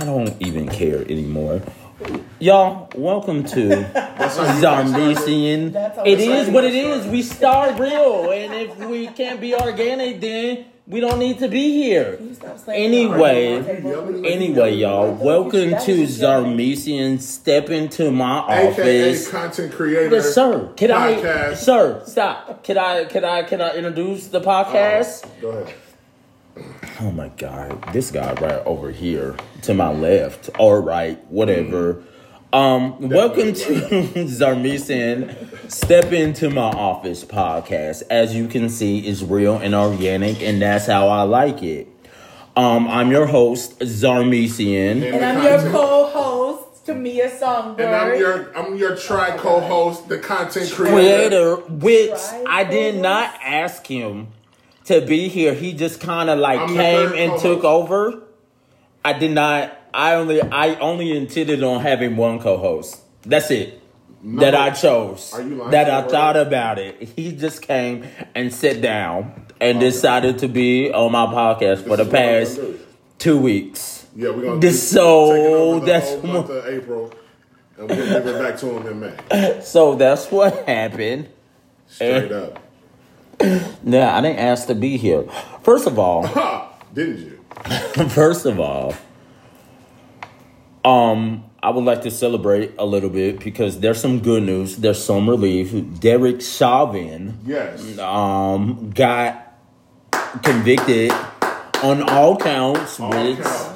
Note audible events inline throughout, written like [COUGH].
I don't even care anymore. Y'all, welcome to how It is what it is. We start real, and if we can't be organic, then we don't need to be here. Can you stop saying Anyway, Anyway, y'all, welcome to. Zarmesian. Step into my AKA office. content creator. Yes, sir. Can I, sir? Stop. Can I? Can I? Can I introduce the uh-huh. podcast? Go ahead. Oh my god, this guy right over here to my left or right, whatever. Um, welcome to [LAUGHS] Zarmesian Step Into My Office podcast. As you can see, is real and organic, and that's how I like it. Um, I'm your host, Zarmesian. And I'm your co-host, Tamia Songbird. And I'm your I'm your tri co-host, the content creator. creator, which I did not ask him to be here. He just kind of like I'm came and co-host. took over. I did not. I only. I only intended on having one co-host. That's it. that I chose. Are you lying that I thought about it. He just came and sat down and decided to be on my podcast for the is what I'm past two weeks. Yeah, we're gonna This- so take over the that's month of April, and we'll give it back to him in May. [LAUGHS] So that's what happened. Straight up. [COUGHS] Yeah, I didn't ask to be here. First of all, [COUGHS] Didn't you? [LAUGHS] First of all, um, I would like to celebrate a little bit because there's some good news. There's some relief. Derek Chauvin Yes. um got convicted on all counts, All counts.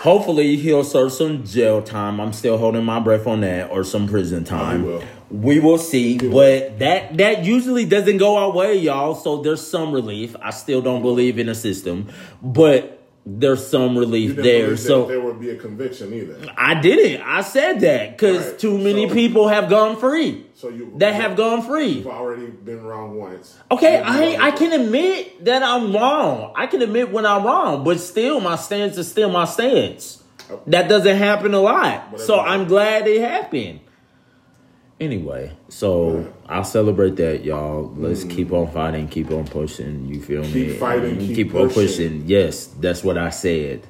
Hopefully he'll serve some jail time. I'm still holding my breath on that, or some prison time. will. We will see, will. but that that usually doesn't go our way, y'all. So there's some relief. I still don't believe in a system, but there's some relief there. So there would be a conviction either. I didn't. I said that because Right. too many So- people have gone free. So you That have gone free. You've already been wrong once. Okay, I I can admit that I'm wrong. I can admit when I'm wrong, but still, my stance is still my stance. That doesn't happen a lot, Whatever. so I'm glad it happened. Anyway, so I'll celebrate that, y'all. Let's keep on fighting, keep on pushing. You feel me? Keep fighting, And keep on pushing. pushing. Yes, that's what I said.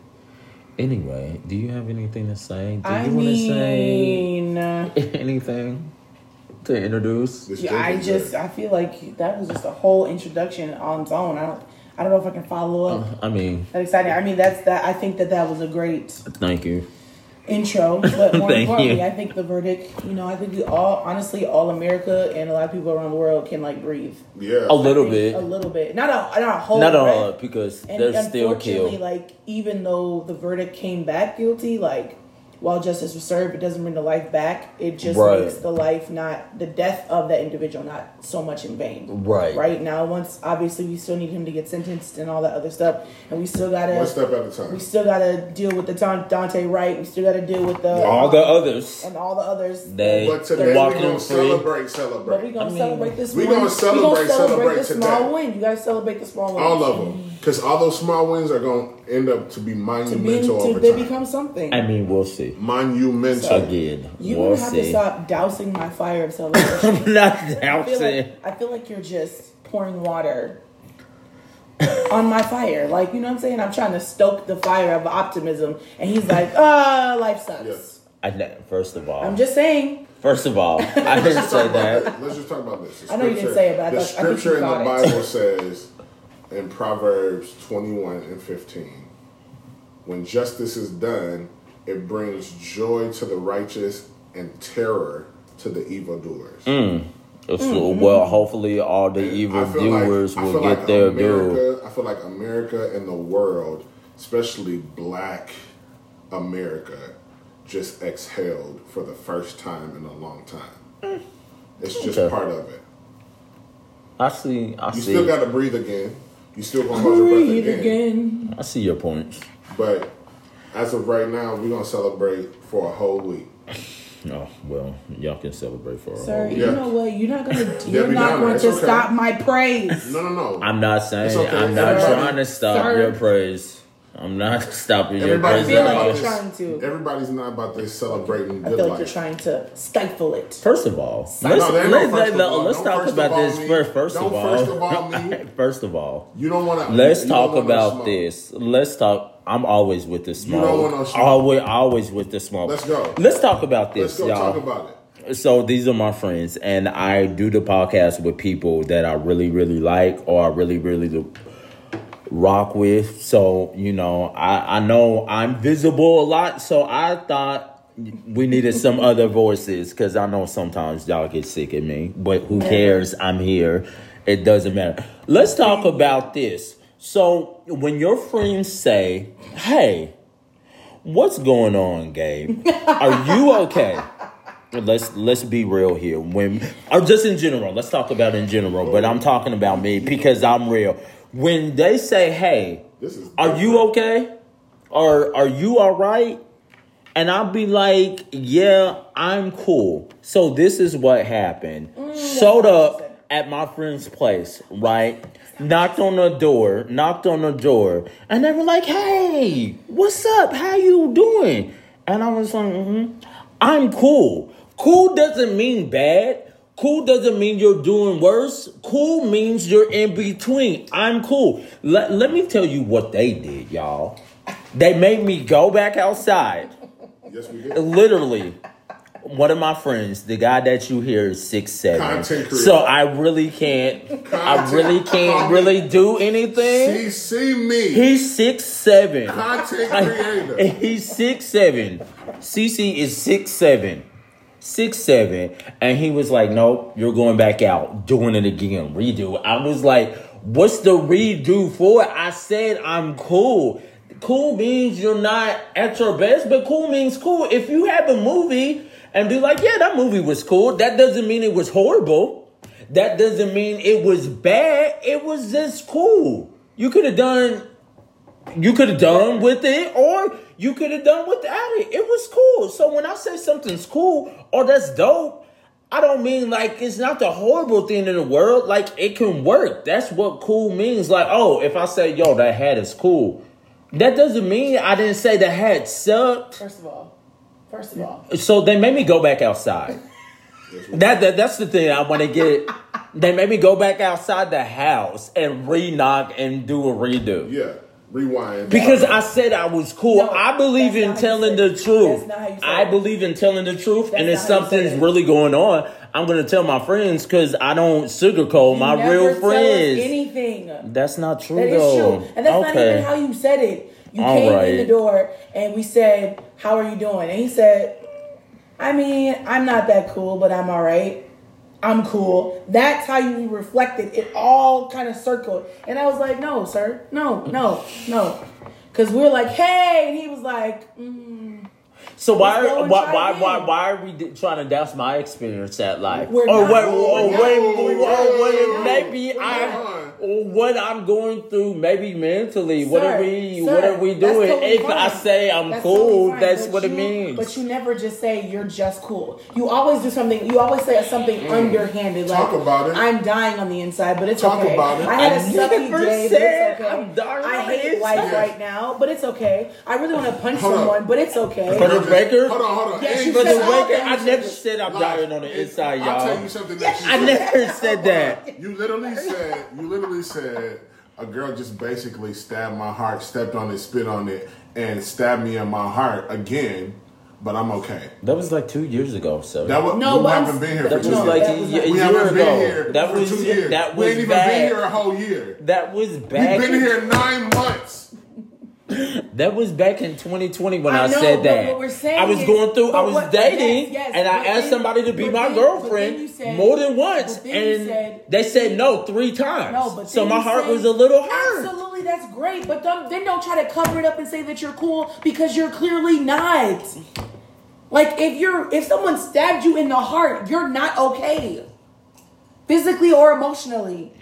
Anyway, do you have anything to say? Do I you want to uh, say [LAUGHS] anything to introduce? Yeah, I just. I feel like that was just a whole introduction on its own. I don't I don't know if I can follow up. I mean, that exciting. I mean, that's that. I think that that was a great thank you. Intro, [LAUGHS] but more Thank importantly, you. I think the verdict. You know, I think we all, honestly, all America and a lot of people around the world can like breathe yeah. A little bit. a little bit, not a not a whole, Not breath. all, because And they're still unfortunately, killed. like even though the verdict came back guilty, like while justice was served, it doesn't bring the life back. It just Right. makes the life not the death of that individual not so much in vain. Right. Right now, once obviously we still need him to get sentenced and all that other stuff, and we still gotta One step at a time. we still gotta deal with the Don- Daunte Wright. We still gotta deal with the All the others, and all the others. they But today we're gonna free. celebrate, But we gonna I mean, celebrate this. we gonna celebrate, we gonna celebrate celebrate the small win. You guys celebrate the small win. All of them. Because all those small wins are going to end up to be monumental to be monumental to, over they time. become something. I mean, we'll see. monumental. Again, You're we'll gonna have to stop dousing my fire of celebration. [LAUGHS] I'm not I feel, like, I feel like you're just pouring water on my fire. Like, you know what I'm saying? I'm trying to stoke the fire of optimism. And he's like, ah, life sucks. Yes. I, ne- first of all, I'm just saying. first of all, I [LAUGHS] didn't say that. Let's just talk about this. The I know you didn't say it, but I the thought- I think you scripture in the it. Bible says in Proverbs 21 and 15, when justice is done, it brings joy to the righteous and terror to the evildoers. So, Mm-hmm. well, hopefully, all the evil feel doers I will get like their due. I feel like America and the world, especially black America, just exhaled for the first time in a long time. It's just Okay. part of it. I see. I You see. still got to breathe again. You still gonna hold your breath again. again. I see your points. But as of right now, we're gonna celebrate for a whole week. Oh well, y'all can celebrate for a Sir, whole you Yeah. know what? You're not gonna. You're not going to okay. stop my praise. No, no, no. I'm not saying. Okay. I'm not Everybody- trying to stop Sir. your praise. I'm not stopping your Everybody's praise. feel not like about you're trying to. Everybody's not about this celebrating I feel like you're trying to stifle it. First of all, let's, No, there ain't no let's, first of all. let's talk about this me. first. First Don't of all, first of all me. [LAUGHS] first of all, You don't want to. let's talk about this. Let's talk. I'm always with the smoke. don't want no. Always, always with the smoke. Let's go. Let's talk about Let's this, go y'all. talk about it. So these are my friends, and I do the podcast with people that I really, really like or I really, really do rock with. So you know, I I know I'm visible a lot, so I thought we needed some [LAUGHS] other voices because I know sometimes y'all get sick of me, but who cares? I'm here. It doesn't matter. Let's talk about this. So when your friends say, "Hey," What's going on, Gabe? Are you okay? [LAUGHS] Let's let's be real here. When or just in general, let's talk about in general, but I'm talking about me because I'm real. When they say, "Hey, This is are you okay? Or are you all right?" And I'll be like, "Yeah, I'm cool." So this is what happened. Showed up at my friend's place, right? Knocked on the door, knocked on the door, and they were like, "Hey, what's up? How you doing?" And I was like, mm-hmm. "I'm cool." Cool doesn't mean bad. Cool doesn't mean you're doing worse. Cool means you're in between. I'm cool. Let, let me tell you what they did, y'all. They made me go back outside. Yes, we did. Literally, one of my friends, the guy that you hear is six seven. Content creator. So I really can't. I really can't really do anything. CC me. He's six seven. Content creator. [LAUGHS] he's six seven. CC is six seven. Six seven. And he was like, Nope, you're going back out, doing it again. Redo. I was like, What's the redo for? I said I'm cool. Cool means you're not at your best, but cool means cool. If you have a movie and be like, Yeah, that movie was cool, that doesn't mean it was horrible. That doesn't mean it was bad. It was just cool. You could have done you could have done with it or you could have done without it. It was cool. So when I say something's cool or that's dope, I don't mean like it's not the horrible thing in the world. Like it can work. That's what cool means. Like, oh, if I say, yo, that hat is cool, that doesn't mean I didn't say the hat sucked. First of all, first of all, So they made me go back outside. That, that that's the thing I want to get. [LAUGHS] They made me go back outside the house and re-knock and do a redo. Yeah. Rewind. Because I said I was cool. No, I believe in not how you telling the truth. That's not how you say I it. believe in telling the truth. and if That's not how you say something's really going on, I'm going to tell my friends because I don't sugarcoat my never real tell friends. anything. That's not true, That is though. true. And that's not even how you said it. You All came right. in the door and we said, How are you doing? And he said, I mean, I'm not that cool, but I'm all right. I'm cool. That's how you reflected. It all kind of circled. And I was like, No, sir. No, no, no. Because we're like, Hey. And he was like, mm, So why are why why, again. why why are we d- trying to douse my experience at life? We're or not. what? No, Or we're what? not. We're Or not. what? Maybe I. not. Or what I'm going through, maybe mentally. what are we? sir, what are we doing? totally if I say I'm That's cool, totally that's but what it means. But you never just say you're just cool. You always do something. You always say something underhanded. Like Mm. Talk about it. I'm dying on the inside, but it's Talk okay. about it. I had a I sucky day, said but it's okay. I'm dying I hate life inside. right now, but it's okay. I really want to punch Hold on. someone, but it's okay. For the record, Hold on, hold on. Yes, And For the record, I never said I'm dying on the inside, y'all. I'll tell y'all. something that you I never said that. You literally said, you literally said, a girl just basically stabbed my heart, stepped on it, spit on it, and stabbed me in my heart again. But I'm okay. That was like two years ago, so That was No, we but I'm- haven't been here that for was two like years. that a, was a we year ago. been here that was two years. that we was ain't even been here a whole year. That was back. We've been here nine months. That was back in 2020 when I, I know, said but that. what we're saying I was going through. I was what- dating, yes, yes, and I asked then- somebody to be my then- girlfriend said- more than once, but then you and said- they said no three times. No, but so my heart say- was a little hurt. Absolutely, that's great. But don't, then don't try to cover it up and say that you're cool because you're clearly not. Like if you're if someone stabbed you in the heart, you're not okay, physically or emotionally.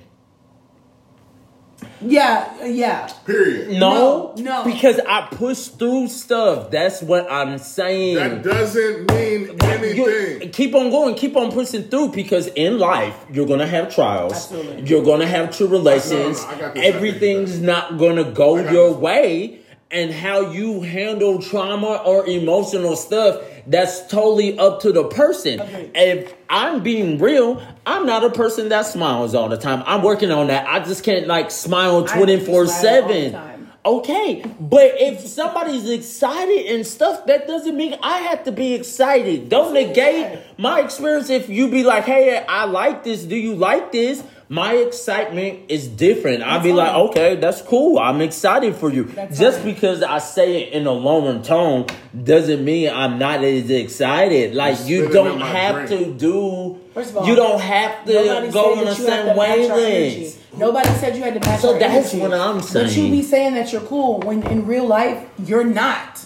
Yeah, yeah. Period. No, No, no. because I push through stuff. That's what I'm saying. That doesn't mean You- anything. keep on going, keep on pushing through because in life you're gonna have trials. Absolutely. You're gonna have tribulations. No, no, I got this, Everything's I got this. not gonna go your this. way. And how you handle trauma or emotional stuff, that's totally up to the person. Agreed. If I'm being real, I'm not a person that smiles all the time. I'm working on that. I just can't like smile 24 smile all the 7. Okay, but if somebody's excited and stuff, that doesn't mean I have to be excited. Don't negate my experience if you be like, hey, I like this. Do you like this? My excitement is different. I'll be like, fine. okay, that's cool. I'm excited for you. That's Just fine. because I say it in a lower tone doesn't mean I'm not as excited. Like you don't have drink. to do. First of all, you don't have to go said on the that you same to wavelength. Nobody said you had to match So our that's energy. what I'm saying. But you saying. be saying that you're cool when in real life you're not.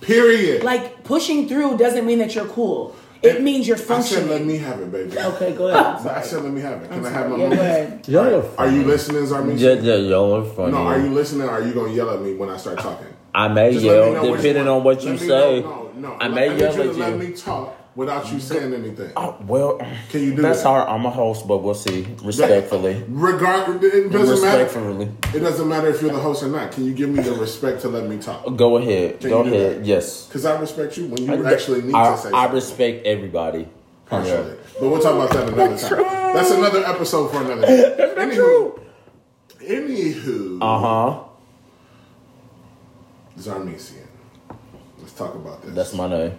Period. Like pushing through doesn't mean that you're cool. It means you're I said, let me have it, baby. okay, go ahead. [LAUGHS] I'm I sorry. said, let me have it. Can I'm I have my sorry. Yeah, go ahead. Y'all are Are funny. you listening, Zarmisha? Yeah, yeah, y'all are funny. No, are you listening? Or are you gonna yell at me when I start talking? I may Just yell depending one. on what Let you me say. know- No, no. I I may need yell you at to let you. me talk without you saying anything. Oh, well, Can you do that's that? hard. I'm a host, but we'll see. Respectfully. Regard, it doesn't matter. Respectfully. It doesn't matter if you're the host or not. Can you give me the respect to let me talk? Go ahead. Can Go ahead. that? Yes. Because I respect you when you actually need I, to say I something. respect everybody. Partially. But we'll talk about that another time. That's another episode for another day. [LAUGHS] That's not true. Anywho, Uh huh. Zarmesian. Let's talk about this. That's my name.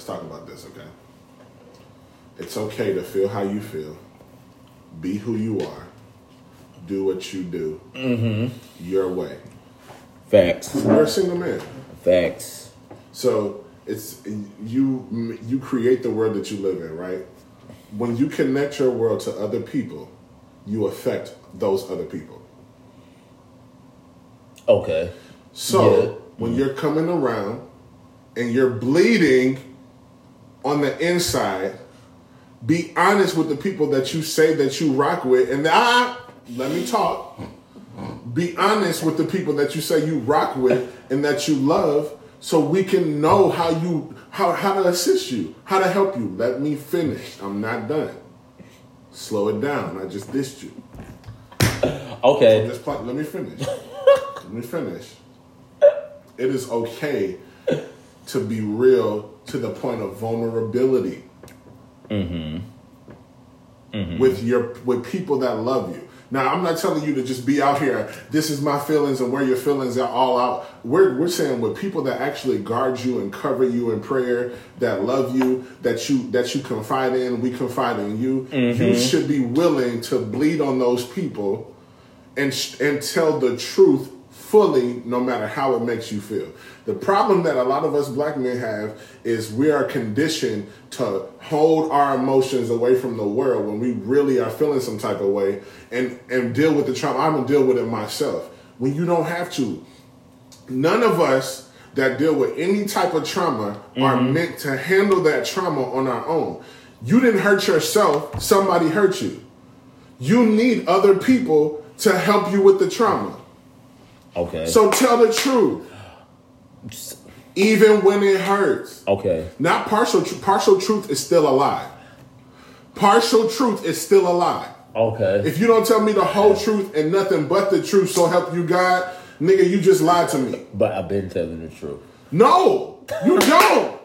Let's talk about this, okay? It's okay to feel how you feel. Be who you are. Do what you do. Mm-hmm. Your way. Facts. You're a single man. Facts. So it's you you create the world that you live in, right? When you connect your world to other people, you affect those other people. Okay. So Yeah. when you're coming around and you're bleeding on the inside, be honest with the people that you say that you rock with. And ah, let me talk. Be honest with the people that you say you rock with and that you love, so we can know how you how how to assist you, how to help you. Let me finish. I'm not done. Slow it down. I just dissed you. Okay. Just play, let me finish. [LAUGHS] let me finish. It is okay to be real to the point of vulnerability. Mm-hmm. Mm-hmm. With your with people that love you. Now I'm not telling you to just be out here. This is my feelings and where your feelings are all out. We're we're saying with people that actually guard you and cover you in prayer, that love you, that you that you confide in. We confide in you. You mm-hmm. should be willing to bleed on those people and and tell the truth fully no matter how it makes you feel. The problem that a lot of us black men have is we are conditioned to hold our emotions away from the world when we really are feeling some type of way and and deal with the trauma. I'm gonna deal with it myself. When you don't have to. None of us that deal with any type of trauma are mm-hmm. meant to handle that trauma on our own. You didn't hurt yourself, somebody hurt you. You need other people to help you with the trauma. Okay. So tell the truth, even when it hurts. okay. Not partial. Tr- partial truth is still a lie. Partial truth is still a lie. Okay. If you don't tell me the whole truth and nothing but the truth, so help you God, nigga, you just lied to me. but I've been telling the truth. No, you don't.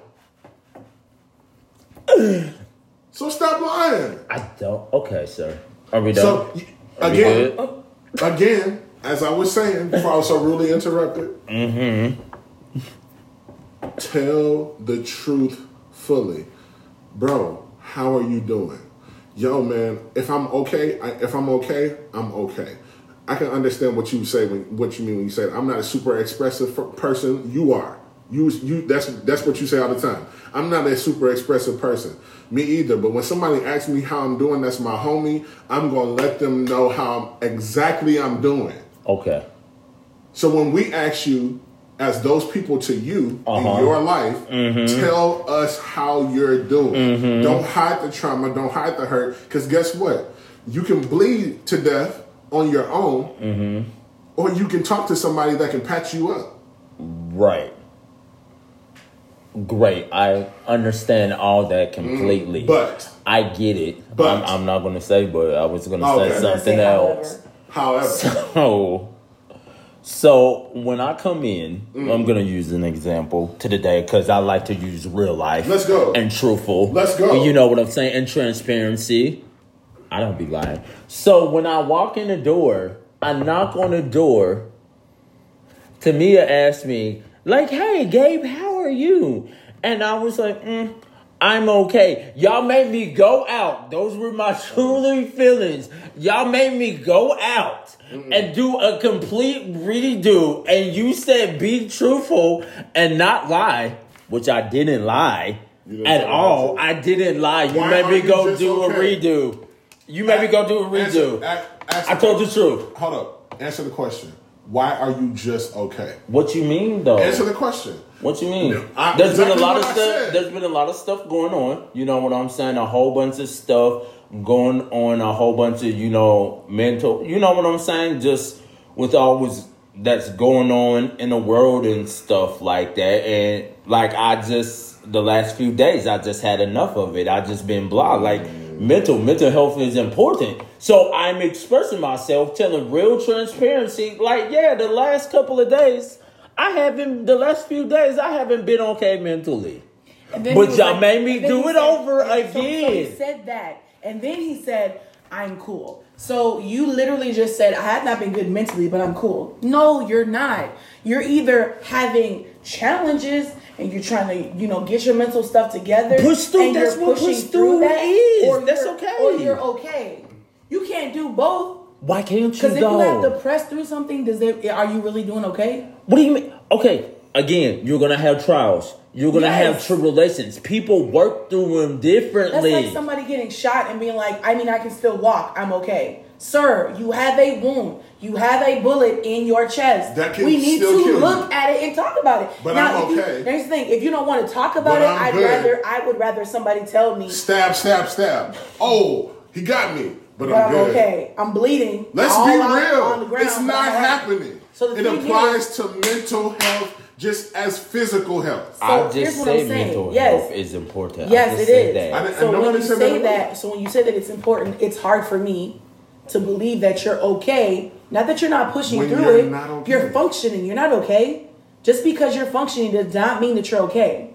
so stop lying. I don't. Okay, sir. Are we done? So Are again, again, as I was saying before I was so rudely interrupted. Mm-hmm. Tell the truth fully, bro. How are you doing? Yo, man. If I'm okay, I, if I'm okay, I'm okay. I can understand what you say when what you mean when you say I'm not a super expressive f- person. You are. You you. That's that's what you say all the time. I'm not a super expressive person. Me either. But when somebody asks me how I'm doing, that's my homie. I'm gonna let them know how exactly I'm doing. Okay. So when we ask you, as those people to you Uh-huh. in your life, tell us how you're doing. Don't hide the trauma. Don't hide the hurt. Because guess what? You can bleed to death on your own, or you can talk to somebody that can patch you up. Right. Great. I understand all that completely. Mm, But I get it. But- I'm, I'm not going to say, but I was going to Okay. say something say else. However, So, so when I come in, Mm. I'm gonna use an example to the day because I like to use real life. Let's go. And truthful. Let's go. You know what I'm saying? And transparency. I don't be lying. So when I walk in the door, I knock on the door, Tamia asked me, like, hey, Gabe, how are you? And I was like, mm, I'm okay. Y'all made me go out. Those were my [LAUGHS] truly feelings. Y'all made me go out and do a complete redo. And you said be truthful and not lie, which I didn't lie didn't at all. I didn't lie. You Why made me you go do okay? a redo. You made me go do a redo. Answer- answer I told the truth. Hold up. Answer the question. Why are you just okay? What you mean though? Answer the question. What you mean? I- there's been a lot of stuff. There's been a lot of stuff going on. You know what I'm saying? A whole bunch of stuff going on. A whole bunch of you know mental. You know what I'm saying? Just with always that's going on in the world and stuff like that. And like I just the last few days, I just had enough of it. I just been blah. Like mental mental health is important. So I'm expressing myself, telling real transparency. Like yeah, the last couple of days. I haven't the last few days I haven't been okay mentally. But y'all made me do it said- over so- So, he again. said that, and then he said, "I'm cool." So you literally just said, "I have not been good mentally, but I'm cool." No, you're not. You're either having challenges and you're trying to, you know, get your mental stuff together. Push through, that's what pushing push through that, is. Or That's okay. Or you're okay. You can't do both. Why can't you Because if you have to press through something, does it? Are you really doing okay? What do you mean? Okay, again, you're gonna have trials. You're gonna have Yes. tribulations. People work through them differently. That's differently. like somebody getting shot and being like, I mean, I can still walk. I'm okay. Sir, you have a wound. You have a bullet in your chest. That can we need still to kill look you. at it and talk about it. But now, I'm if you- okay. here's the thing: if you don't want to talk about But it, I'm I'd rather I would rather somebody tell me. Stab, stab, stab. Oh, he got me. But, But I'm I'm good. okay. I'm bleeding. Let's all be real. On the ground, it's not I'm all right. happening. So the it thing applies to mental health just as physical health. I So here's just what I'm say saying. mental Yes. health is important. I Yes, just it said is. that. I didn't- So when you said say that that, so when you say that it's important, it's hard for me to believe that you're okay. Not that you're not pushing When through you're it. not okay. You're functioning. You're not okay. Just because you're functioning does not mean that you're okay.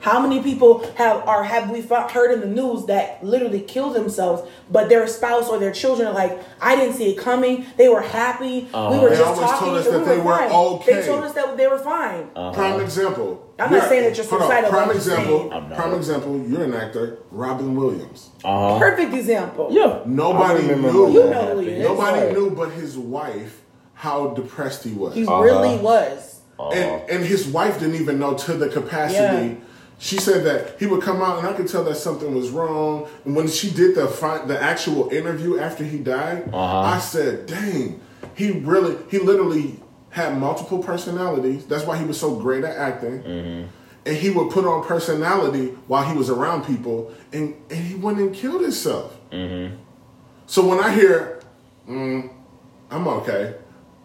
How many people have are have we heard in the news that literally killed themselves, but their spouse or their children are like, I didn't see it coming. They were happy. We were They just always talking. told us and that we they were were fine. okay. They told us that they were fine. Prime example. I'm not saying that you're hold on. suicidal, Prime example. saying- Prime example. You're an actor, Robin Williams. Uh-huh. Perfect example. Yeah. Nobody knew. You know who he is. Nobody Right. knew but his wife how depressed he was. He Uh-huh. really was. and and his wife didn't even know to the capacity. Yeah. She said that he would come out, and I could tell that something was wrong. And when she did the fi- the actual interview after he died, Uh-huh. I said, "Dang, he really, he literally had multiple personalities. That's why he was so great at acting." And he would put on personality while he was around people, and, and he went and killed himself. So when I hear, mm, I'm okay,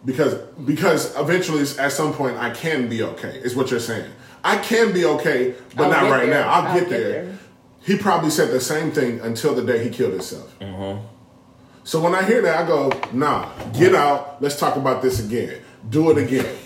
because because eventually at some point I can be okay. Is what you're saying. I can be okay, but I'll not right there. now. I'll, I'll get, get there. there. He probably said the same thing until the day he killed himself. Mm-hmm. So when I hear that, I go, Nah, get out. Let's talk about this again. Do it again.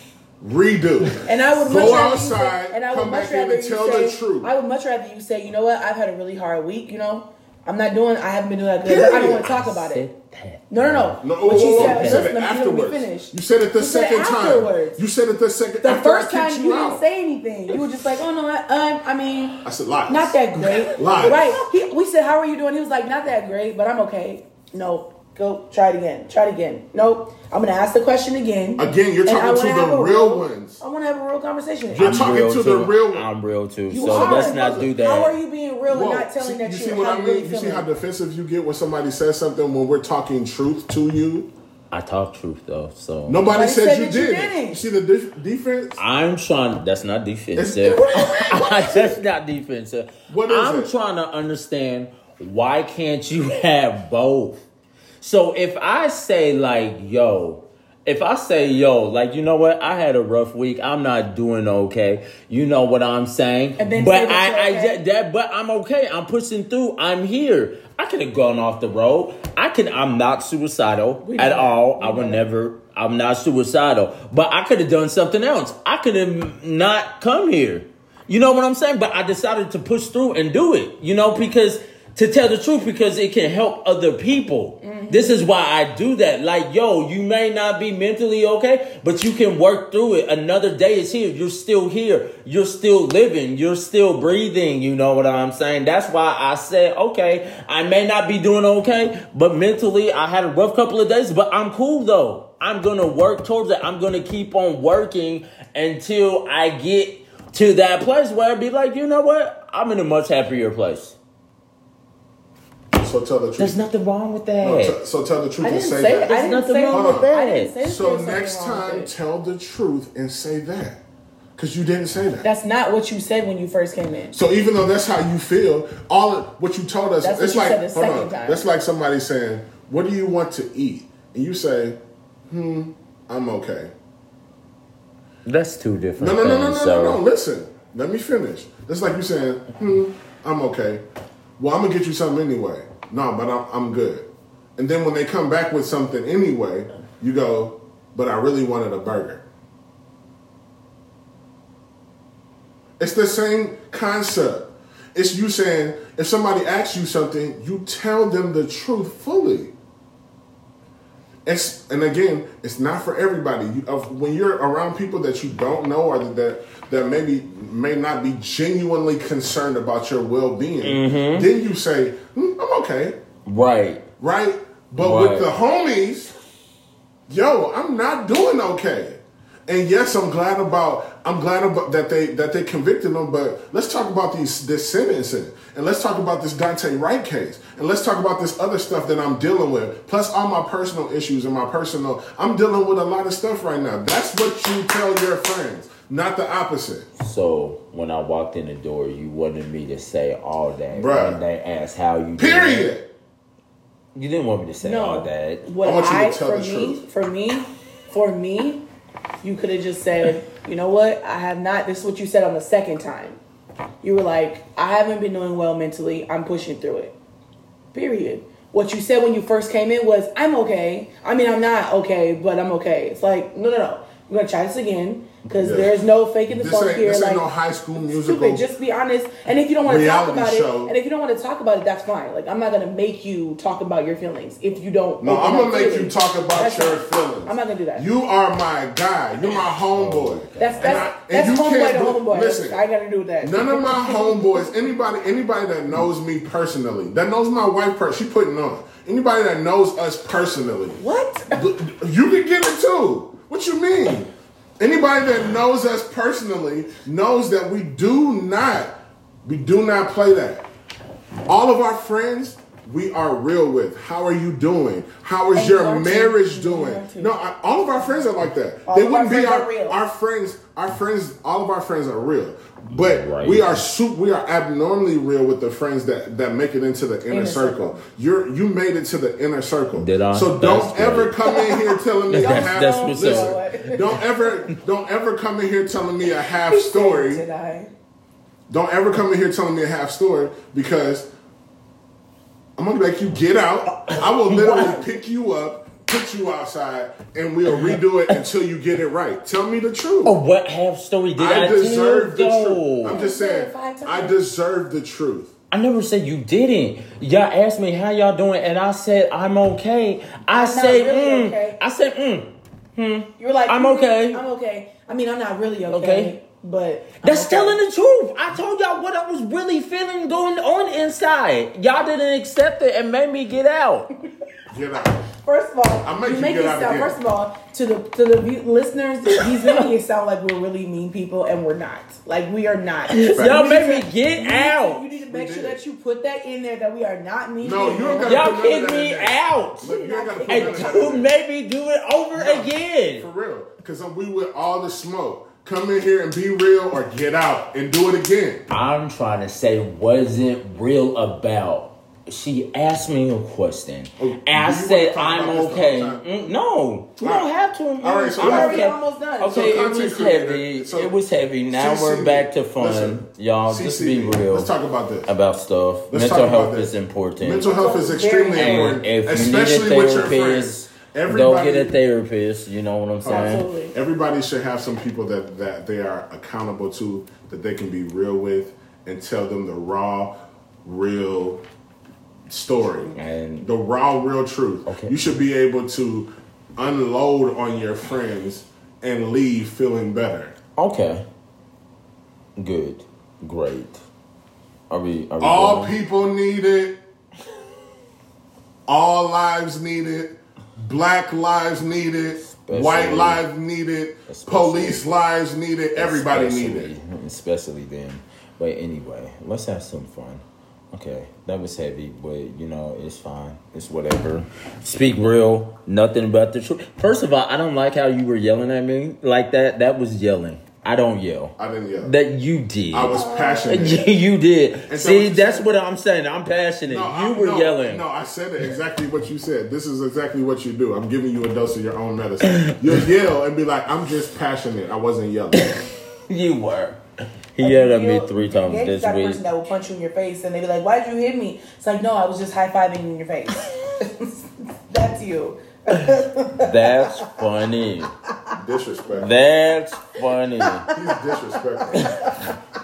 Redo. And I would go outside. say, and I would come much rather and you tell say, the truth. I would much rather you say, you know what, I've had a really hard week. You know, I'm not doing, I haven't been doing that good. But I don't want to talk about it. Said that. No, no, no. No, But you whoa, whoa, said, you said it let me- let me afterwards. You said it the You second time. You said it the second. The after first I time you you didn't say anything. You were just like, oh no, I, um, I mean, I said lies. not that great. [LAUGHS] Lies. Right. He, we said, how are you doing? He was like, not that great, but I'm okay. No, go try it again. Try it again. Nope. I'm gonna ask the question again. Again, you're talking to the a real ones. I want to have a real conversation. You're I'm talking real to the real one. I'm real too. You so are. let's not do that. How are you being real Whoa, and not telling see, that you you see are what how I you mean? really You feeling? see how defensive you get when somebody says something when we're talking truth to you. I talk truth though, so Nobody Nobody said, said you that you did. didn't. You see the dif- defense? I'm trying. That's not It's- defensive. [LAUGHS] that's not defensive. What is I'm it? trying to understand why can't you [LAUGHS] have both? So if I say like, yo, if I say, yo, like, you know what? I had a rough week. I'm not doing okay. You know what I'm saying? And then but I, I, okay. that, but I'm okay. I'm pushing through. I'm here. I could have gone off the road. I can. I'm not suicidal We at all. We I would never. I'm not suicidal, but I could have done something else. I could have not come here. You know what I'm saying? But I decided to push through and do it. You know because to tell the truth because it can help other people. Mm-hmm. This is why I do that. Like, yo, you may not be mentally okay, but you can work through it. Another day is here. You're still here. You're still living. You're still breathing. You know what I'm saying? That's why I said, okay, I may not be doing okay, but mentally I had a rough couple of days, but I'm cool though. I'm gonna work towards it. I'm gonna keep on working until I get to that place where I'd be like, you know what? I'm in a much happier place. So tell the truth. There's nothing wrong with that. No, t- so tell the truth I and didn't say, say, that. I There's didn't nothing say wrong with that. I didn't say So next time, tell the truth and say that, because you didn't say that. That's not what you said when you first came in. So even though that's how you feel, all of what you told us, That's what it's you like said the hold second on. time. That's like somebody saying, "What do you want to eat?" And you say, "Hmm, I'm okay." That's two different No, no, no, no, things. no, so no, no. Listen, let me finish. It's like you saying, "Hmm, I'm okay." Well, I'm gonna get you something anyway. No, but I'm I'm good. And then when they come back with something anyway, you go, "But I really wanted a burger." It's the same concept. It's you saying if somebody asks you something, you tell them the truth fully. It's and again, it's not for everybody. You, of, when you're around people that you don't know or that that maybe may not be genuinely concerned about your well being, Mm-hmm. then you say, "Hmm, "I'm okay," right. right? But Right. with the homies, yo, I'm not doing okay. And yes, I'm glad about I'm glad about that they that they convicted him. But let's talk about these this sentencing, and let's talk about this Daunte Wright case, and let's talk about this other stuff that I'm dealing with, plus all my personal issues and my personal. I'm dealing with a lot of stuff right now. That's what you tell your friends, not the opposite. So when I walked in the door, you wanted me to say all that. Bruh. When they asked how you doing. Period. You didn't want me to say all that. What I want you to I, for the me, truth. for me, for me, you could have just said, you know what? I have not. This is what you said on the second time. You were like, I haven't been doing well mentally. I'm pushing through it. Period. What you said when you first came in was, I'm okay. I mean, I'm not okay, but I'm okay. It's like, no, no, no. We're gonna try this again because Yeah. there's no faking the This funk here. this like, ain't no high school musical. stupid. Just be honest. And if you don't want to talk about show. it, and if you don't want to talk about it, that's fine. Like I'm not gonna make you talk about your feelings if you don't. No, I'm gonna make freely. you talk about That's your fine. feelings. I'm not gonna do that. You are my guy. You're my oh homeboy. That's And that's I- and that's you homeboy can't to do- homeboy. Listen, I got to do that. None of my homeboys, anybody, anybody that knows me personally, that knows my wife, per- she putting on. Anybody that knows us personally, What? you can get it too. What you mean? Anybody that knows us personally knows that we do not, we do not play that. All of our friends, we are real with. How are you doing? How is And your you are too. marriage You doing? No, I, all of our friends are like that. All they our wouldn't be friends our, are real. our friends. Our friends, all of our friends are real. But Right. we are su- we are abnormally real with the friends that, that make it into the inner, Inner circle. circle. You're you made it to the inner circle. Did I? So That's don't ever great. come in here telling me [LAUGHS] a That's- half. that's what's listen, up. don't ever don't ever come in here telling me a half story. Did I? Don't ever come in here telling me a half story because I'm gonna make you get out. I will [LAUGHS] literally pick you up, put you outside, and we'll redo it until you get it right. Tell me the truth. Oh, what half story did I, I deserve the tell, truth. I'm just saying, I deserve the truth. I never said you didn't. Y'all asked me how y'all doing, and I said I'm okay. I not said, really mm. okay. I said, mm. You were like, I'm "Mm, okay." I'm okay. I mean, I'm not really okay, Okay. But That's okay. telling the truth. I told y'all what I was really feeling going on inside. Y'all didn't accept it and made me get out. Get out. First of all, I'll make you you make get it out sound. First of all, to the to the view, listeners, he's making it sound like we're really mean people, and we're not. Like we are not. [LAUGHS] Y'all You made me to- get you need to- out. You need to make sure that you put that in there that we are not mean. No, you people. don't gotta Y'all put kicked me there. out. Look, you ain't gotta put And none of you made me do it over No. again. For real. Because we with all the smoke. Come in here and be real or get out and do it again. I'm trying to say wasn't real about. She asked me a question, Oh, and I said I'm about this the okay. Mm, no, you All don't have to. All right, so I'm let's- almost done. Okay, So it was creator, heavy. so it was heavy. Now CC, we're back to fun, listen, y'all. Just be CC, real Let's talk about this. about stuff. Let's Mental talk about health this. is important. Mental health is extremely important. important, and if you especially need a with your friends. Therapist, go Everybody, get a therapist. You know what I'm saying? Absolutely. everybody should have some people that, that they are accountable to, that they can be real with, and tell them the raw, real story And- the raw, real truth. Okay. You should be able to unload on your friends and leave feeling better. Okay. Good. Great. Are we? Are we All going? people need it. All lives need it. Black lives need it. White lives need it. Police lives need it. Everybody need it. Especially- Especially then. But anyway, let's have some fun. Okay, that was heavy, but you know, it's fine. It's whatever. Speak real, nothing but the truth. First of all, I don't like how you were yelling at me like that. That was yelling. I don't yell. I didn't yell. That you did. I was passionate. [LAUGHS] you did. So See, you that's said- what I'm saying. I'm passionate. No, you I- were no, yelling. No, I said it exactly what you said. This is exactly what you do. I'm giving you a dose of your own medicine. [LAUGHS] You'll yell and be like, I'm just passionate. I wasn't yelling. [LAUGHS] You were. He yelled at me three times yeah, this that week. person that will punch you in your face and they be like, "Why'd you hit me?" It's like, no, I was just high fiving in your face. That's you. That's funny. Disrespectful. That's funny. [LAUGHS] He's disrespectful.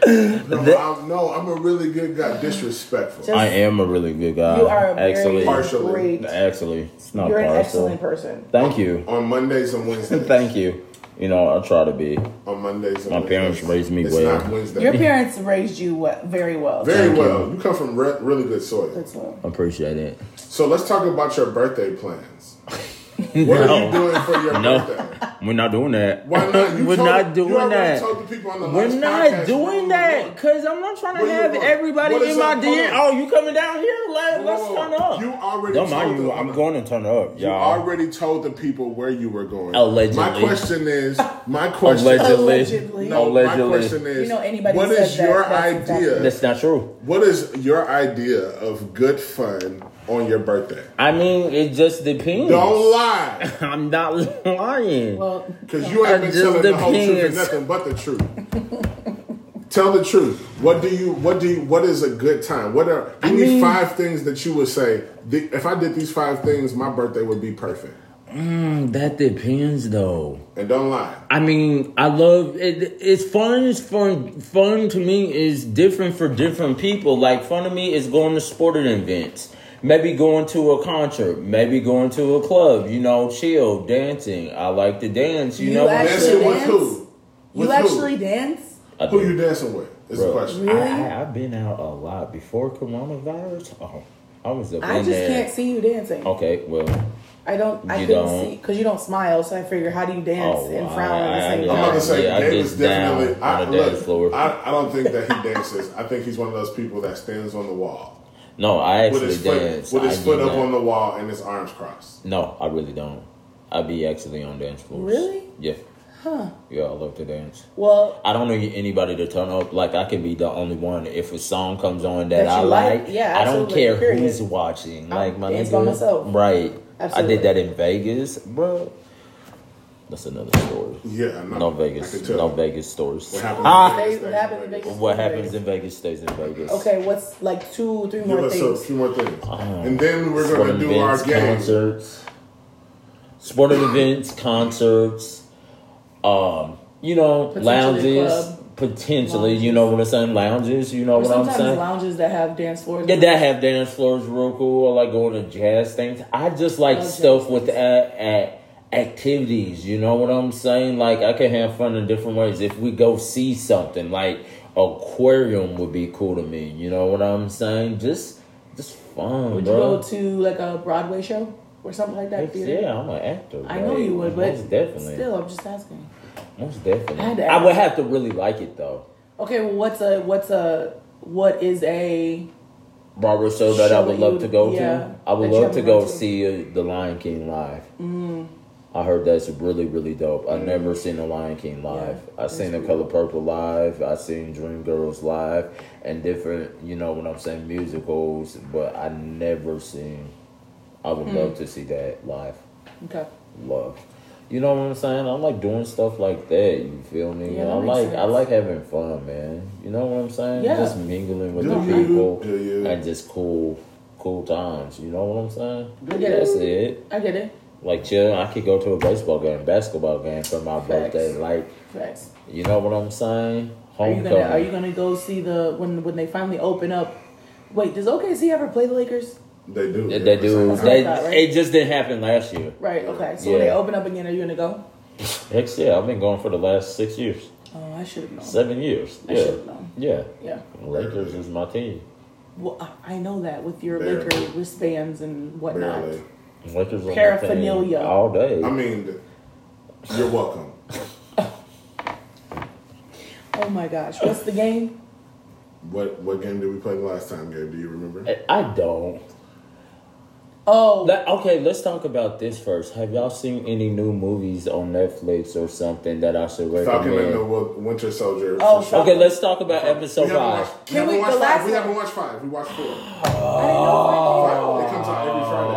[LAUGHS] no, I'm, no, I'm a really good guy. Disrespectful. Just- I am a really good guy. You are a very actually. Partially. great. Actually, it's not You're an excellent person. Thank you. on Mondays and Wednesdays. [LAUGHS] Thank you. You know, I try to be. on Mondays and My parents raised me it's well. Not Wednesday. Your parents raised you we- very well. Very Thank well. You. come from re- really good soil. That's well. Appreciate it. So let's talk about your birthday plans. [LAUGHS] What are you doing for your No. birthday? We're not doing that. Why not? [LAUGHS] You We're told- not doing already that. told the people on the We're last not doing that because I'm not trying to Where you have everybody in my up? DM. Oh, you coming down here? Let, Whoa, let's turn whoa. up. You already Don't told mind you. them. I'm going to turn up, You y'all. already told the people where you were going. Allegedly. My question is, my question. Allegedly. Allegedly. No, Allegedly. my question is, You know, anybody what says is that, your that's idea? exactly- That's not true. What is your idea of good fun on your birthday? I mean, it just depends. Don't lie, [LAUGHS] I'm not lying. Well, because you ain't been just telling the whole truth and nothing but the truth. Tell the truth. What do you? What do you? What is a good time? What are? Give I me mean- five things that you would say. "The- If I did these five things, my birthday would be perfect. Mm, that depends, though. And don't lie. I mean, I love it. It's fun. It's fun. Fun to me is different for different people. Like fun to me is going to sporting events, maybe going to a concert, maybe going to a club. You know, chill, dancing. I like to dance. You, You know, actually Dancing with who? With you actually dance? I Who do. you dancing with? Is the question. Really? I, I, I've been out a lot before coronavirus. Oh, I was up I just there. can't see you dancing. Okay, well, I don't. I You couldn't don't? see because you don't smile. So I figure, how do you dance Oh, and frown at the I- same I- I'm time? about to say Yeah, I Dave is definitely down I, on the look, dance floor. I, I don't think that he dances. I think he's one of those people that stands on the wall no, I with actually his foot dance. with his I foot do up that. on the wall and his arms crossed. No, I really don't. I be actually on dance floors. Really? Yeah. Huh. Yeah, I love to dance. Well, I don't need anybody to turn up. Like I can be the only one. If a song comes on that, That I like? like, Yeah, I don't care period. who's watching. Like I'll my dance nigga, by myself. right? Absolutely. I did that in Vegas, bro. That's another story. Yeah, no, No I Vegas, can no Vegas stories. What happened? Ah, in Vegas what happens in Vegas? what happens in Vegas stays in Vegas. okay. What's like two, three Give more us a things? few more things, Oh. and then we're gonna do our game. concerts, sporting events, concerts, um, you know, Potentially lounges, club. potentially, you know what I'm saying, lounges, you know Or what I'm sometimes saying. lounges that have dance floors. Yeah, that have dance floors real cool. I like going to jazz things. I just like Love jazz stuff with at, at activities. You know what I'm saying? Like I can have fun in different ways. If we go see something, like aquarium would be cool to me. You know what I'm saying? Just, just fun, Would you go to like a Broadway show or something like that? Heck theater? yeah, I'm an actor. I know you would, but most definitely, still, I'm just asking. most definitely. I I would have to really like it though. Okay, well, what's a what's a what is a Barber show that I would love to go yeah, to. I would love to go to. see uh, the Lion King live. I heard that's really really dope. I've never seen the Lion King live. Mm. Yeah, I've seen the really Color. Purple live. I've seen Dreamgirls live and different, you know, when I'm saying musicals. But I never seen. I Hmm. would love to see that live. okay? love. You know what I'm saying? I like doing stuff like that. You feel me? Yeah, I makes like I like having fun, man. You know what I'm saying? Yeah. Just mingling with Do the you? people Do you? and just cool, cool times. You know what I'm saying? I get it. That's it. I get it. Like chill. I could go to a baseball game, basketball game for my Facts. birthday. Like Facts. you know what I'm saying? Are you Homecoming. gonna Are you gonna go see the when when they finally open up Wait, does OKC ever play the Lakers? They do. They do. They, thought, right? It just didn't happen last year. Right. Okay. So Yeah. when they open up again, are you gonna go? Heck yeah, I've been going for the last six years, Oh, I should have known. seven years. I Yeah, should've known. yeah. Yeah. Lakers is my team. Well, I- I know that with your Barely. Laker wristbands and whatnot. Barely. Lakers are my Paraphernalia. team all day. I mean, you're welcome. [LAUGHS] Oh my gosh, what's the game? What what game did we play last time, Gabe? Do you remember? I don't. Oh, Let- okay, let's talk about this first. Have y'all seen any new movies on Netflix or something that I should Falcon and the recommend? Winter Soldier. Oh, sure. Okay, let's talk about we episode haven't five. watched, we Can haven't we- watched the five. last We haven't watched five. We watched four. I didn't know. Five. It comes out every Friday.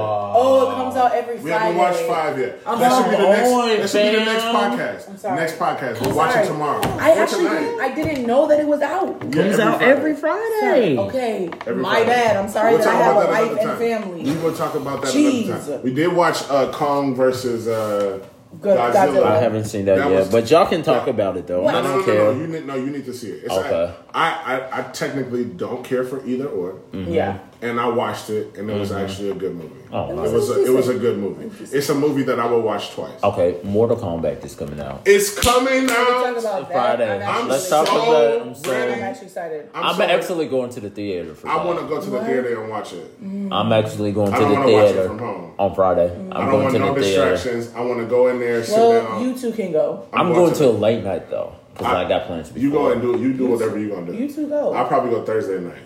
Oh, it comes out every We Friday. We haven't watched five yet. I'm that should be the on, next. That should be the next podcast. I'm sorry. Next podcast. We'll I'm watch sorry. it tomorrow. I Or actually didn't, I didn't know that it was out. Yeah, Comes out every Friday. Okay, Every my Friday. bad. I'm sorry We'll that I talk have about a that wife another and time. family. We will talk about that Jeez. another time. We did watch uh, Kong versus uh, Good- Godzilla. Godzilla. I haven't seen that, That yet, was- but y'all can talk Yeah. about it though. What? I No, don't no, care. no, no. You need, no, you need to see it. It's Okay. I, I, I technically don't care for either or, Yeah. And I watched it, and it was mm-hmm. actually a good movie. Oh, it was a, it was a good movie. It's a movie that I will watch twice. Okay, Mortal Kombat is coming out. It's coming Can talk out. about that? Friday. I'm Let's really talk so excited. about. I'm so. ready. I'm actually excited. I'm, I'm so- actually going to the theater for. I want to go to the What? theater and watch it. Mm. I'm actually going to the wanna watch it theater from home. on Friday. Mm. I I'm don't going want to no the theater. distractions. I want to go in there, sit Well, down. you two can go. I'm going to a late night though because I, I- got plans. Before. You go and do you do whatever you're gonna do. You two go. I'll probably go Thursday night.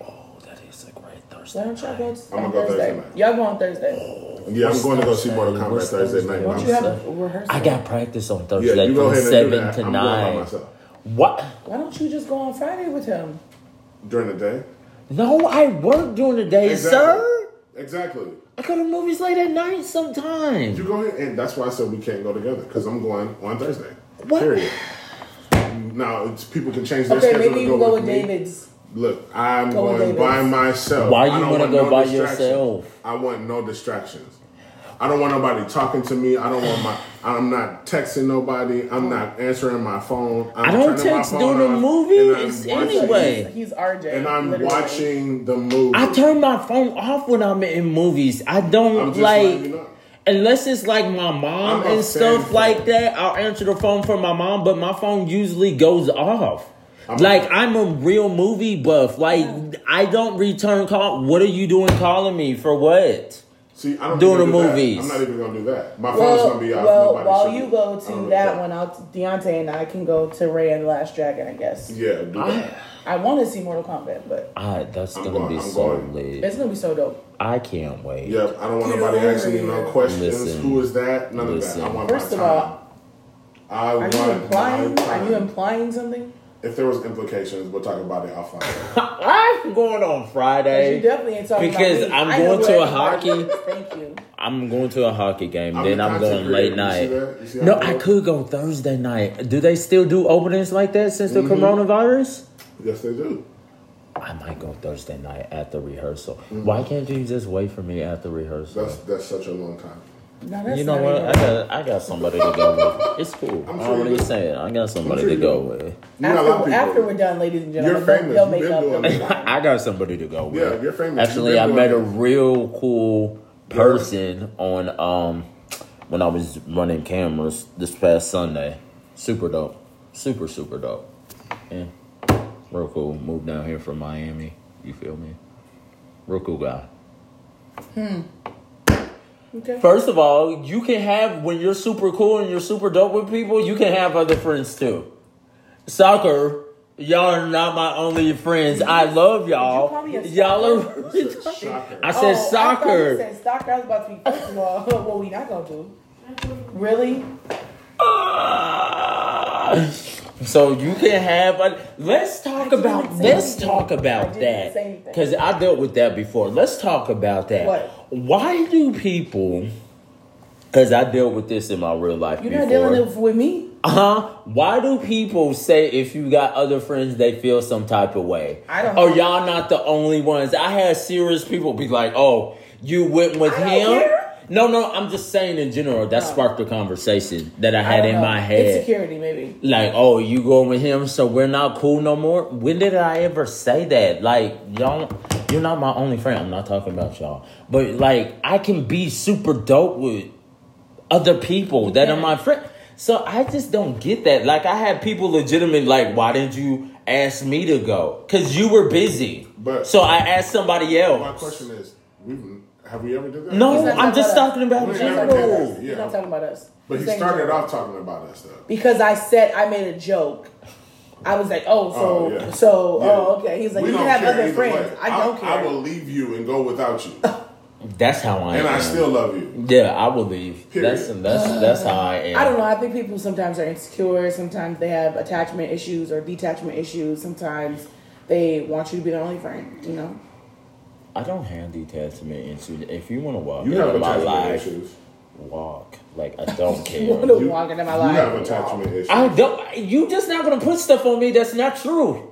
Oh, that is a great Why Thursday. don't y'all go I'm gonna go Thursday? Thursday night. Y'all go on Thursday. Yeah, I'm going to go see Thursday? Mortal Kombat What's Thursday, Thursday? night. Don't What's you have a rehearsal? I got practice on Yeah, Thursday you go from ahead and do seven that. to I'm going by nine. myself What? Why don't you just go on Friday with him? during the day. No, I work during the day, Exactly. sir. Exactly. I go to movies late at night sometimes. You go ahead, and that's why I said we can't go together because I'm going on Thursday. What? Period. Now it's, people can change their Okay, schedule. maybe to you go go with me. David's. Look, I'm Go going David's. by myself. Why I you don't wanna go no by yourself? I want no distractions. I don't want nobody talking to me. I don't want my. I'm not texting nobody. I'm not answering my phone. I'm I don't turning my text during the off, movie. and I'm It's watching- anyway. He's, he's RJ. And I'm literally. watching the movie. I turn my phone off when I'm in movies. I I'm don't just like letting you know. unless it's like my mom I'm and stuff like that. I'll answer the phone for my mom, but my phone usually goes off. I'm like a- I'm a real movie buff. Like I don't return call. What are you doing calling me for what? See, I don't Doing even the do that. movies. I'm not even gonna do that. My phone's Well, gonna be off. well Nobody while you be. go to know that one, I'll Deontay and I can go to Raya and the Last Dragon. I guess. Yeah, do that. I want to see Mortal Kombat, but I, that's I'm gonna going- be I'm so going. lit. it's gonna be so dope. I can't wait. Yeah, I don't want Get nobody asking me no questions. Listen. Who is that? None Listen. of that. I want First my of time. all, I are want you implying? Are you implying something? If there was implications, we'll talk about it offline. [LAUGHS] I'm going on 'Cause Friday. you definitely ain't talking Because about. I'm I going who to a everybody hockey- [LAUGHS] Thank you. I'm going to a hockey game. I'm then I'm going late You night. see see No, I could go Thursday night. Do they still do openings like that since the mm-hmm. coronavirus? Yes, they do. I might go Thursday night at the rehearsal. Mm-hmm. Why can't you just wait for me at the rehearsal? That's that's such a long time. No, that's you know what? I got I got somebody to go with. It's cool. I'm I'm sure you already do. saying I got somebody sure to go with. You got a lot of After, after we're done, ladies and gentlemen, You're gentlemen, famous. You've make been up. doing They'll make up. I got somebody to go with. Yeah, you're famous. Actually, You've I been met a real cool person on um when I was running cameras this past Sunday. Super dope. Super super dope. Yeah. Real cool. Moved down here from Miami. You feel me? Real cool guy. Okay. First of all, you can have when you're super cool and you're super dope with people, you can have other friends too. Soccer, y'all are not my only friends. I love y'all. call me a Y'all are. [LAUGHS] I said Oh, I soccer. said soccer. I was about to be first of all. [LAUGHS] what we not gonna do? Really? [LAUGHS] Ah. So you can have. A, let's talk about. Let's talk about that because I dealt with that before. Let's talk about that. What? Why do people? Because I dealt with this in my real life You're before. not dealing with, with me. Uh huh. Why do people say if you got other friends, they feel some type of way? I don't know. y'all not the only ones? I had serious people be like, "Oh, you went with him." care. No, no, I'm just saying in general. That oh. sparked the conversation that I had don't in know. my head. Insecurity, maybe. Like, oh, you going with him, so we're not cool no more. When did I ever say that? Like, y'all, you're not my only friend. I'm not talking about y'all, but like, I can be super dope with other people that are my friend. So I just don't get that. Like, I had people legitimately like, why didn't you ask me to go? Because you were busy. But- so I asked somebody else. My question is, we've have we ever did that? No, I'm just talking talking about We He's never not did talking about us. Yeah. He's not talking about us. But he started joke. off talking about us though. because I said I made a joke. I was like, oh, so, Oh, yeah. so, oh, Yeah. oh, okay. He's like, We you can have other friends. way. I don't care. I will leave you and go without you, [LAUGHS] That's how I and am. And I still love you. Yeah, I will leave. Period. That's that's that's how I am. I don't know. I think people sometimes are insecure. Sometimes they have attachment issues or detachment issues. Sometimes they want you to be their only friend. You know. I don't have detachment issues. If you want to walk You have into my life, issues. walk. Like I don't [LAUGHS] You want care. to walk into my You life. have attachment issues. I don't. You just not gonna put stuff on me that's not true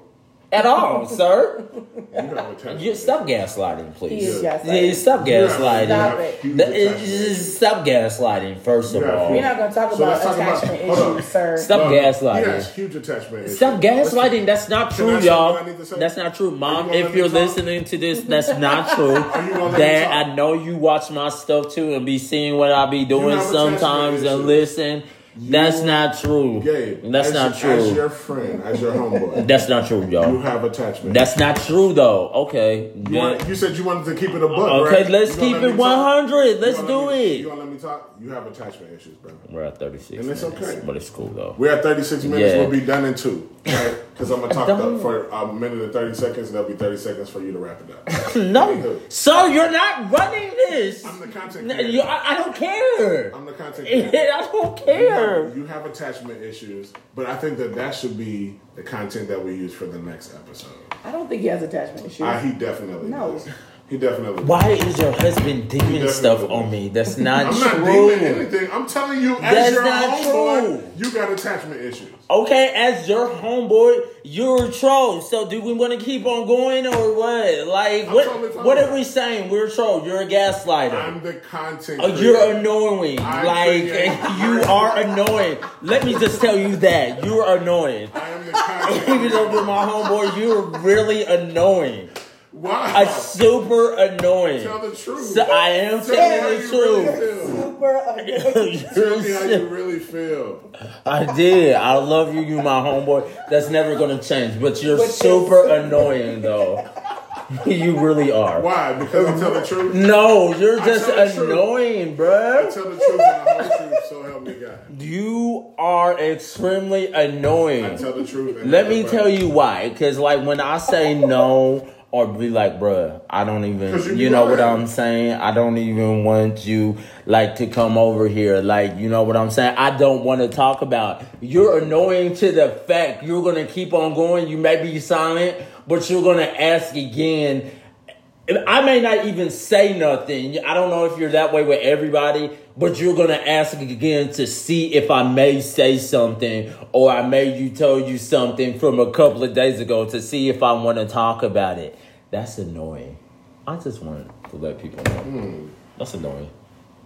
at all, sir. You have attachment You stop gaslighting, He please. is Yeah. gaslighting. Yeah, stop You have- gaslighting. you have Stop it. huge The- attachment it's- issues. stop gaslighting, first of You have all. huge- We're not going to talk So about let's talk about- attachment hold on. issues, sir. Stop No, no, gaslighting. He has huge attachment issues. Stop gaslighting. That's not Can true, say y'all. what I need to say? That's not true, mom. You gonna If me you're talk? listening to this, that's [LAUGHS] not true. you gonna let me Dad, talk? I know you watch my stuff too and be seeing what I be doing have attachment sometimes and issues. listen. That's not true. Gabe, That's as, not As true. your friend, as your homeboy, That's not true, y'all. y'all. have attachment. That's not true, though. Okay. You, want, you said you wanted to keep it a book, Okay, right? let's keep it 100. You Let's do me- it. You gonna let me talk? You have attachment issues, bro. We're at 36 And it's minutes, okay. but it's cool, though. We're at 36 minutes. Yeah. We'll be done in two, right? [LAUGHS] Because I'm gonna talk up for a minute and 30 seconds, and there'll be 30 seconds for you to wrap it up. [LAUGHS] No. Sir, you're not running this. I'm the content No, you- I, I don't care. I'm the content. [LAUGHS] I don't You care. have, you have attachment issues, but I think that that should be the content that we use for the next episode. I don't think he has attachment issues. I, he definitely No. does. [LAUGHS] He definitely. Why is your husband demon stuff on me? That's not I'm not true. demon anything. I'm telling you, as That's your not homeboy, true. you got attachment issues. Okay, as your homeboy, you're a troll. So do we want to keep on going or what? Like I'm what? totally What are we saying? We're a troll. You're a gaslighter. I'm the content. Oh, you're annoying. I like [LAUGHS] you are annoying. Let me just tell you that you are annoying. I am the content. [LAUGHS] Even though you're my homeboy, you're really annoying. Wow. A super annoying. Tell the truth. So I am Tell me how telling the you really truth. feel. Super annoying. [LAUGHS] Tell me how you really feel. I did. I love you, you my homeboy. That's never gonna change. But you're But you're super super- annoying [LAUGHS] though. you really are. Why? Because I tell the truth. No, you're just annoying, the truth. annoying, I bruh. tell the truth and the whole truth. So help me God. You are extremely annoying. I annoying. tell the truth. And Let me nothing tell you why. Because, like, when I say no, or be like, bruh, I don't even, you you know what. I'm saying? I don't even want you, like, to come over here. Like, you know what I'm saying? I don't want to talk about. You're annoying to the fact you're going to keep on going. You may be silent, but you're going to ask again. I may not even say nothing. I don't know if you're that way with everybody, but you're gonna ask again to see if I may say something or I may you tell you something from a couple of days ago to see if I want to talk about it. That's annoying. I just want to let people know. Hmm. That's annoying.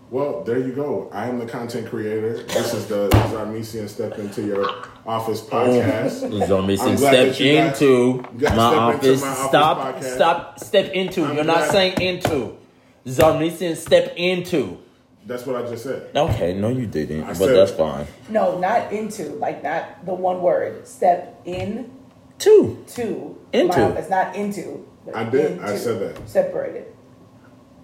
Well, there you go. I am the content creator. This is the Zarmesian Step Into Your Office oh. podcast. [LAUGHS] Zombie I'm step that got- into you got my step into office. my stop, podcast. stop, step into. I'm You're not saying into. Zombie step into. That's what I just said. Okay, no, you didn't, I but said- that's fine. No, not into. Like not the one word. Step in Two. to Into. My office, not into. I did. I said that. Separated.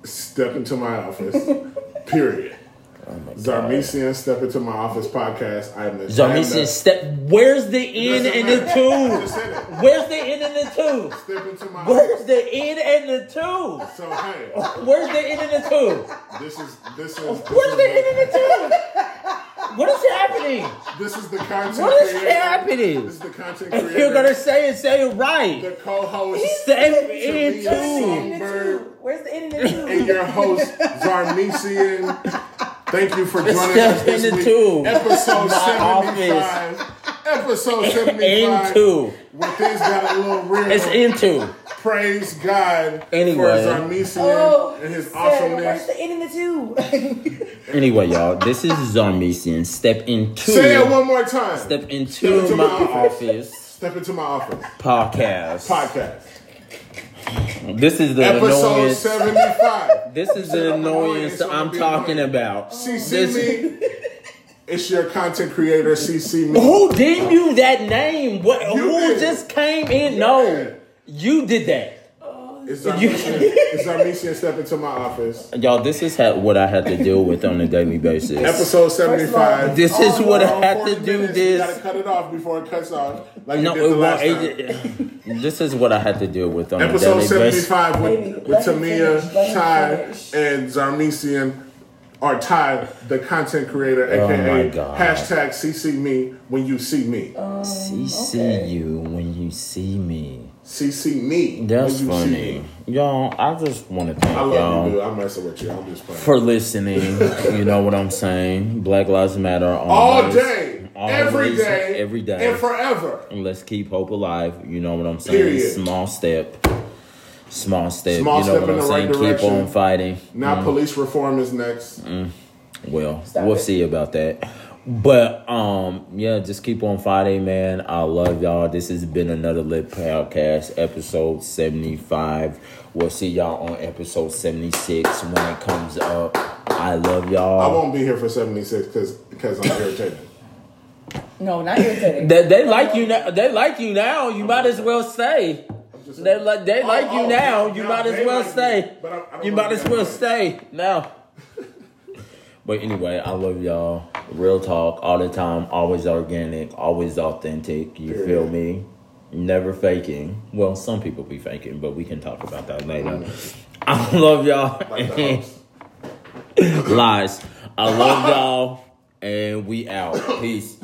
Step into my office. [LAUGHS] period. Oh Zarmesian Step Into My Office podcast. I am the Zarmesian step. Where's the in and the two? just said it. Where's the in and the two? Step into my Where's the in and the two? So hey, Where's the in and the two? this is this is Where's the in and the two? What is happening? this is the content. What is creator. happening? This is the content If creator. you're gonna say it, say it right. the co-host. Say Talia it In too. the Songbird. two. Where's the in and the two? and your host Zarmesian. Thank you for joining Step us this into week. two. Episode My seventy-five. Episode 75. Into. When things got a little real. It's into. Praise God Anyway. for Zarmesian Oh, and his Where's awesomeness. the end in the two? [LAUGHS] Anyway, y'all, this is Zarmesian. Step into. Say it one more time. Step Step into into my my office. office Step into my office. podcast. Podcast. This is the Episode annoyance. 75. This is the annoyance I'm talking annoying. about. CC This- me. [LAUGHS] It's your content creator, CC me. Who gave you that name? What? You who did. just came in? No, you did that. It's Zarmesian. [LAUGHS] it's Zarmesian step into my office. Y'all, this is ha- what I had to deal with on a daily basis. Episode 75. This is Oh, what I had to do. minutes, You gotta This. cut it off before it cuts off. Like No, you did it the last won't. time. it- [LAUGHS] This is what I had to deal with on a Episode daily basis. 75 Baby, with, with Tamia, finish, let him Ty, finish. and Zarmesian, or Ty, the content creator, Oh aka God. hashtag CC me when you see me. Um, CC okay. you when you see me. CC me That's when you see funny. me. Y'all, I just want to thank I love y'all. you, dude. I'm messing with you. I'm just playing. for listening. [LAUGHS] you know what I'm saying? Black Lives Matter All always, day, every always, day, every day. and forever. And let's keep hope alive. You know what I'm saying? Period. Small step. Small step. Small you know step what in I'm the saying? right keep direction. on fighting. Now police reform is next. Well, Stop we'll it. see about that. But um, yeah, just keep on fighting, man. I love y'all. This has been another lit podcast, episode seventy five. We'll see y'all on episode seventy six when it comes up. I love y'all. I won't be here for 76 because because I'm irritated. No, not irritating. They, they like you now. They like you now. You might as well stay. Just They like they Oh, like you oh, now. now You might as well like me, stay. but I- I You might as well stay now. [LAUGHS] But anyway, I love y'all. Real talk all the time. Always organic. Always authentic. You Period. feel me? Never faking. Well, some people be faking, but we can talk about that later. [LAUGHS] I love y'all. Like. [LAUGHS] Lies. I love y'all. And we out. Peace.